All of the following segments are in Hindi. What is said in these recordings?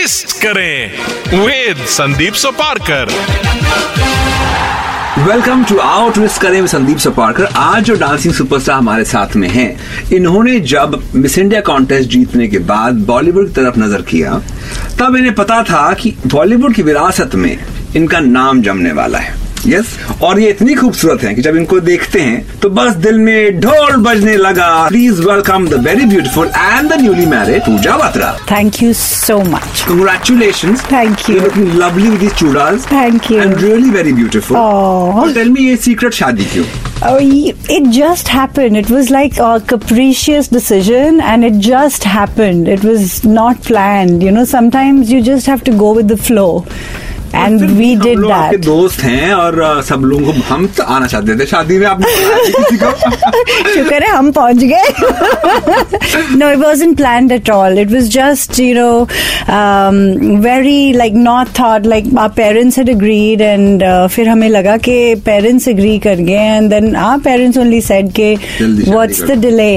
twist करें with Sandip Soparkar welcome to out twist करें संदीप सोपारकर आज जो डांसिंग सुपरस्टार हमारे साथ में हैं, इन्होंने जब मिस इंडिया कॉन्टेस्ट जीतने के बाद बॉलीवुड की तरफ़ नज़र किया, तब इन्हें पता था कि बॉलीवुड की विरासत में इनका नाम जमने वाला है। यस और ये इतनी खूबसूरत हैं कि जब इनको देखते हैं तो बस दिल में ढोल बजने लगा please welcome the very beautiful and the newly married Pooja Batra Thank you so much. Congratulations. Thank you. You're looking lovely with these chudas. Thank you. And really very beautiful. Aw. और tell me ये secret शादी क्यों? Oh, it just happened. It was like a capricious decision and it just happened. It was not planned. You know, sometimes you just have to go with the flow. हम did लोग that. दोस्त हैं और uh, सब लोगों को हम तो आना चाहते थे शादी में आपने शुक्र है हम पहुँच गए no it wasn't planned at all it was just you know um, very like not thought like our parents had agreed and uh, फिर हमें लगा कि parents agree कर गए and then our parents only said कि the दो." delay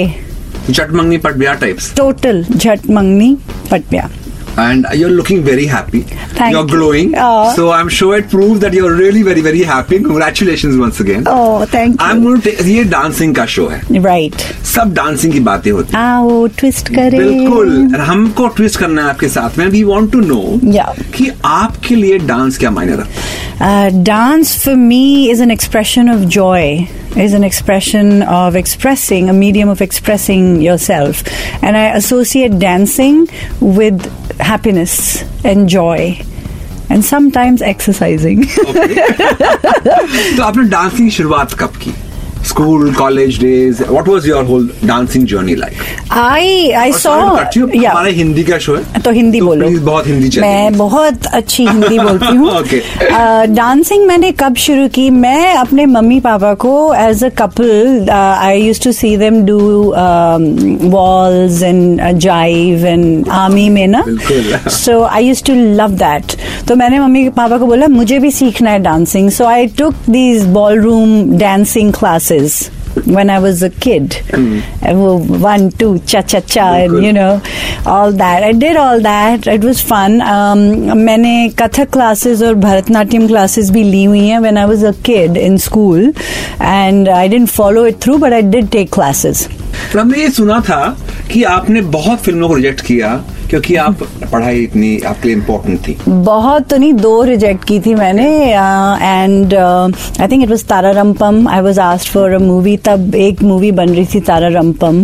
चटमंगनी पटबिया टाइप्स total झट मंगनी पटप्या and you're looking very happy Thank you're you. glowing Aw. so i'm sure it proves that you're really very very happy congratulations once again oh thank you i'm going to take ये डांसिंग का शो है right सब डांसिंग की बातें होती हैं आओ ट्विस्ट करें बिल्कुल और हमको ट्विस्ट करना है आपके साथ में we want to know Yeah. कि आपके लिए डांस क्या मायने रखता है Uh, dance for me is an expression of joy, is an expression of expressing, a medium of expressing yourself. And I associate dancing with happiness and joy. And sometimes exercising. Okay. तो आपने डांसिंग की शुरुआत कब की school college days what was your whole dancing journey like I I saw yeah. हमारा हिंदी का शो है। तो हिंदी बोलो। प्लीज़ बहुत हिंदी चलिए। मैं बहुत अच्छी हिंदी बोलती हूँ। Okay. डांसिंग मैंने कब शुरू की? मैं अपने मम्मी पापा को as a couple I used to see them do waltz and jive and army में ना। So I used to love that तो मैंने मम्मी पापा को बोला मुझे भी सीखना है dancing so I took these ballroom dancing classes when I was a kid. Uh, One, two, cha cha cha, and Bilkul. you know, all that. I did all that. It was fun. Um, मैंने कथक classes और भरतनाट्यम classes भी ली हुई हैं when I was a kid in school, and I didn't follow it through, but I did take classes. हमने ये सुना था कि आपने बहुत फ़िल्मों को रिजेक्ट किया क्योंकि आप पढ़ाई इतनी, आपके लिए इम्पोर्टेंट थी। बहुत तो नहीं, दो रिजेक्ट की थी मैंने and I think it was Tara Rumpum I was asked for a movie तब एक मूवी बन रही थी तारा रंपम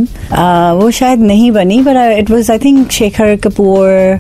वो शायद नहीं बनी but it was I think Shekhar Kapur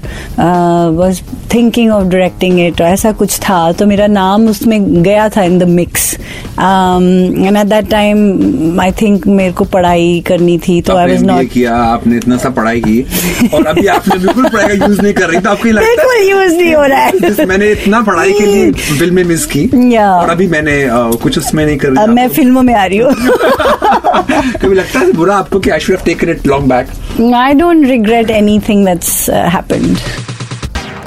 was thinking of directing it ऐसा कुछ था। तो मेरा नाम उसमें गया था in the mix and at that time I think मेरे को पढ़ाई करनी थी तो आई वाज नॉट किया आपने इतना सा पढ़ाई की और अभी आपने बिल्कुल पढ़ाई का यूज़ नहीं कर रही तो आपको लगता है यूज़ नहीं हो रहा है मैंने इतना पढ़ाई के लिए फ़िल्म में मिस की. और अभी मैंने कुछ उसमें नहीं कर मैं फ़िल्मों में आ रही हूँ कभी लगता है बुरा आपको कि I should have taken it long back I don't regret anything that's uh, happened.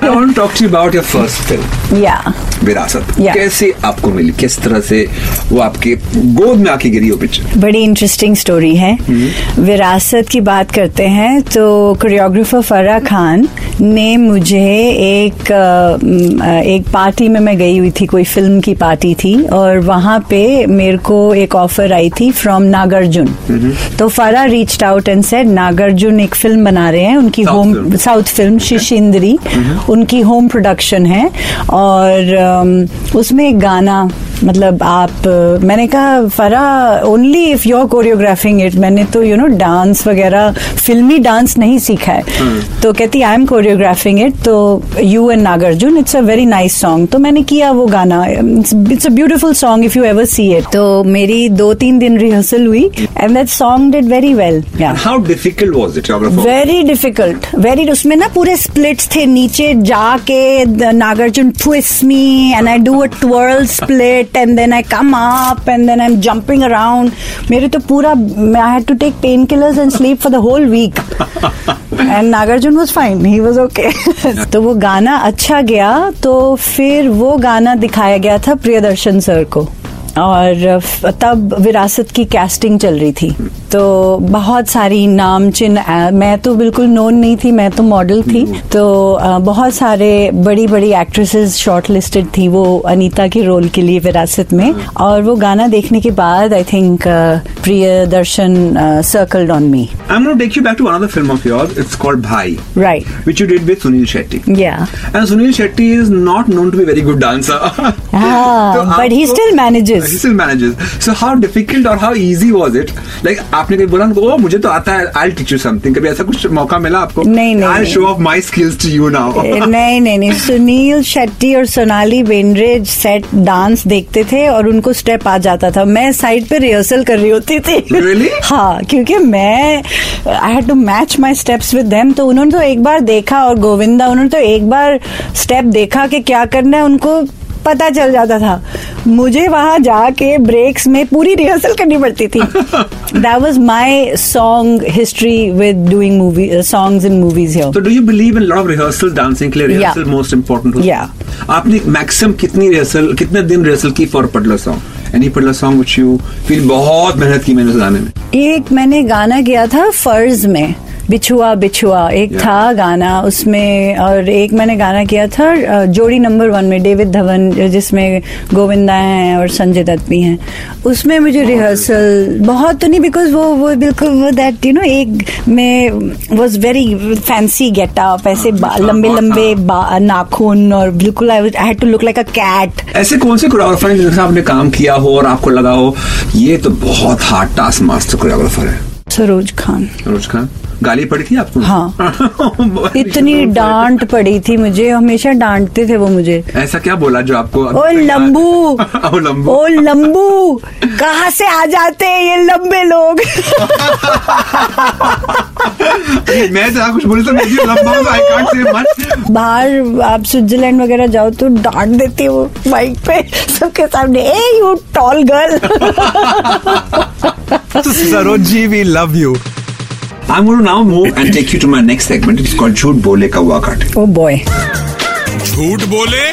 I want to talk to about your first film Yeah. Virasat. Yeah. कैसे आपको मिली? किस तरह से वो आपके गोद में आके गिरी वो पिक्चर बड़ी इंटरेस्टिंग स्टोरी है। hmm. विरासत की बात करते हैं तो कोरियोग्राफर फरा खान ने मुझे एक एक पार्टी में मैं गई हुई थी कोई फ़िल्म की पार्टी थी और वहाँ पे मेरे को एक ऑफ़र आई थी फ्रॉम नागार्जुन। mm-hmm. तो Farah reached out and said Nagarjuna एक फ़िल्म बना रहे हैं उनकी होम साउथ फ़िल्म शिशिंद्री उनकी होम प्रोडक्शन है और उसमें एक गाना मतलब आप मैंने कहा Farah only if you are choreographing it मैंने तो यू नो डांस वगैरह फिल्मी डांस नहीं सीखा है। तो कहती आई एम कोरियोग्राफिंग इट तो you and Nagarjuna it's a very nice song तो मैंने किया वो गाना। It's a beautiful song if you ever see it तो मेरी दो तीन दिन रिहर्सल हुई and that song did very well how difficult was it very difficult very उसमें ना पूरे स्प्लिट्स थे नीचे जाके Nagarjuna twist me and I do a twirl split and then I come up and then I am jumping around मेरे तो पूरा I had to take painkillers and sleep for the whole week and Nagarjuna fine. Fine he okay. Okay तो वो गाना अच्छा गया तो फिर वो गाना दिखाया गया था प्रियदर्शन सर को और तब विरासत की कैस्टिंग चल रही थी। तो बहुत सारी नाम चिन्ह मैं तो बिल्कुल नोन नहीं थी मैं तो मॉडल थी। तो बहुत सारे बड़ी बड़ी एक्ट्रेसेस शॉर्ट लिस्टेड थी वो अनीता के रोल के लिए विरासत में। और वो गाना देखने के बाद I think Priyadarshan circled on me going to take you back to another film of yours. It's called Bhai, right which you did with Sunil Shetty. या Shetty is not known to be a very good dancer. तो but he still manages He still manages. So how difficult or how easy was it? Like आपने कभी बोला ओ मुझे तो आता है I'll teach you something. कभी ऐसा कुछ मौका मिला आपको? नहीं, नहीं, I'll show off my skills to you now. नहीं नहीं नहीं सुनील शेट्टी और सोनाली बेंद्रे सेट डांस देखते थे और उनको स्टेप आ जाता था मैं साइड पे रिहर्सल कर रही होती थी Really? हाँ क्योंकि मैं I had to match my steps with them तो उन्होंने तो एक बार देखा और गोविंदा उन्होंने तो एक बार स्टेप देखा कि क्या करना है उनको पता चल जाता था। मुझे वहाँ जाके ब्रेक्स में पूरी रिहर्सल करनी पड़ती थी। That was my song history with doing movie songs in movies here do you believe in a lot of rehearsal के लिए होता है? Yeah. आपने मैक्सिमम कितनी रिहर्सल कितने दिन रिहर्सल की for particular song any song which you feel बहुत मेहनत की मैंने गाने में? एक मैंने गाना किया था फ़र्ज़ में। बिछुआ बिछुआ। एक Yeah. था गाना उसमें और एक मैंने गाना किया था जोड़ी नंबर वन में डेविड धवन जिसमें गोविंदा हैं और संजय दत्त भी हैं। उसमें मुझे रिहर्सल बहुत तो नहीं बिकॉज़ वो वो बिल्कुल वो दैट यू नो एक में वॉज़ वेरी फैंसी गेटअप ऐसे लंबे लंबे नाखून और बिल्कुल I had to look like a cat ऐसे कौन से कोरियोग्राफर हैं जिनके साथ आपने काम किया हो और आपको लगा हो ये तो बहुत हार्ड टास्क मास्टर कोरियोग्राफर है। सरोज खान। सरोज खान? गाली पड़ी थी आपको? हाँ। इतनी डांट पड़ी थी मुझे हमेशा डांटते थे वो मुझे। ऐसा क्या बोला जो आपको ओ लंबू! ओ लंबू। ओ लंबू! कहाँ से आ जाते हैं ये लंबे लोग? मैं जरा कुछ बोले तो मुझे लंबा आई कांट से मच बाहर आप स्विट्जरलैंड वगैरह जाओ तो डांट देती है वो बाइक पे। सबके सामने hey you tall girl Saroji, we love you. I'm going to now move and take you to my next segment. It's called झूठ बोले कौवा काटे. ओ बॉय झूठ बोले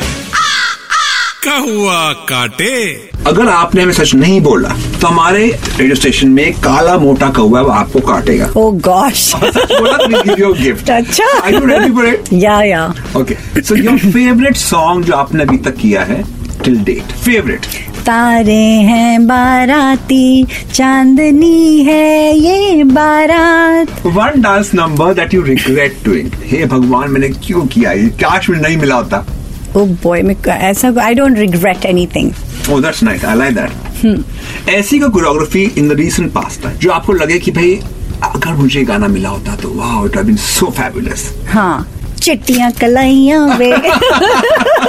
कहुआ काटे अगर आपने हमें सच नहीं बोला तो हमारे रेडियो स्टेशन में काला मोटा कौवा वो आपको काटेगा ओ गॉश तो gift. अच्छा। Are you ready for it? या या Okay. So your favorite song जो आपने अभी तक किया है till date. Favorite. तारे हैं बाराती चांदनी है ये बारात One dance number that you regret doing. हे भगवान मैंने क्यों किया ये काश में नहीं मिला होता. ओ बॉय मैं ऐसा I don't regret anything Oh, that's nice. I like that. ऐसी कोई choreography in the recent past जो आपको लगे कि भाई अगर मुझे गाना मिला होता तो वाह it have been so fabulous हाँ चिट्टियाँ कलाइयाँ वे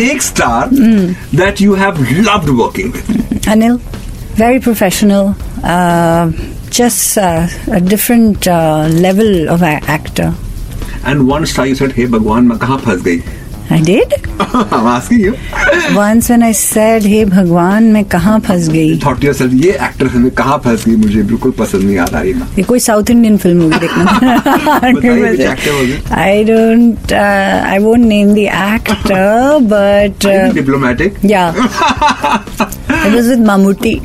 एक star that you have loved working with Anil, very professional, uh, just uh, a different uh, level of a- actor. And one star you said हे भगवान मैं कहाँ फंस गई I did once when I said hey भगवान मैं कहाँ फंस गई? ये एक्ट्रेस में कहाँ फंस गई? मुझे बिल्कुल पसंद नहीं आ रहा ये ये कोई साउथ इंडियन फ़िल्म होगी देखना। I don't I won't name the actor but diplomatic Mammootty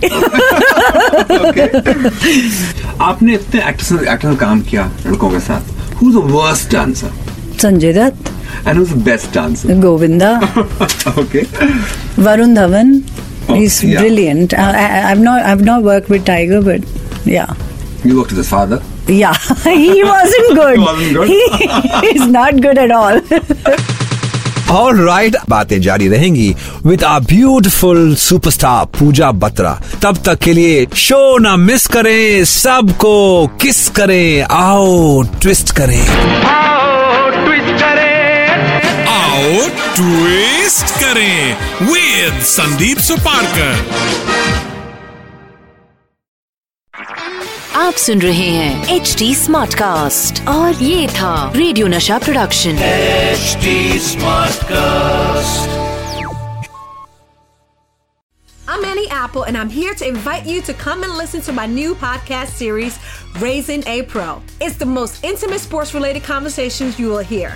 आपने इतने एक्टर्स एक्टर काम किया लड़कों के साथ। Who Sanjay Dutt. And who's the best dancer? Govinda, okay. Varun Dhawan. Oh, He's yeah. brilliant. I, I, I've not I've not worked with Tiger, but yeah. You worked with his father. Yeah, he wasn't good. he Wasn't good? He is not good at all. All right बातें जारी रहेंगी with our beautiful superstar Pooja Batra तब तक के लिए शो ना मिस करें सबको किस करें आओ ट्विस्ट करें ट्विस्ट करें विद संदीप सुपारकर आप सुन रहे हैं एच डी स्मार्ट कास्ट और ये था radio Nasha production HD Smartcast. I'm Annie Apple, and I'm here to invite you to come and listen to my new podcast series, Raising a Pro. It's the most intimate sports related conversations you will hear.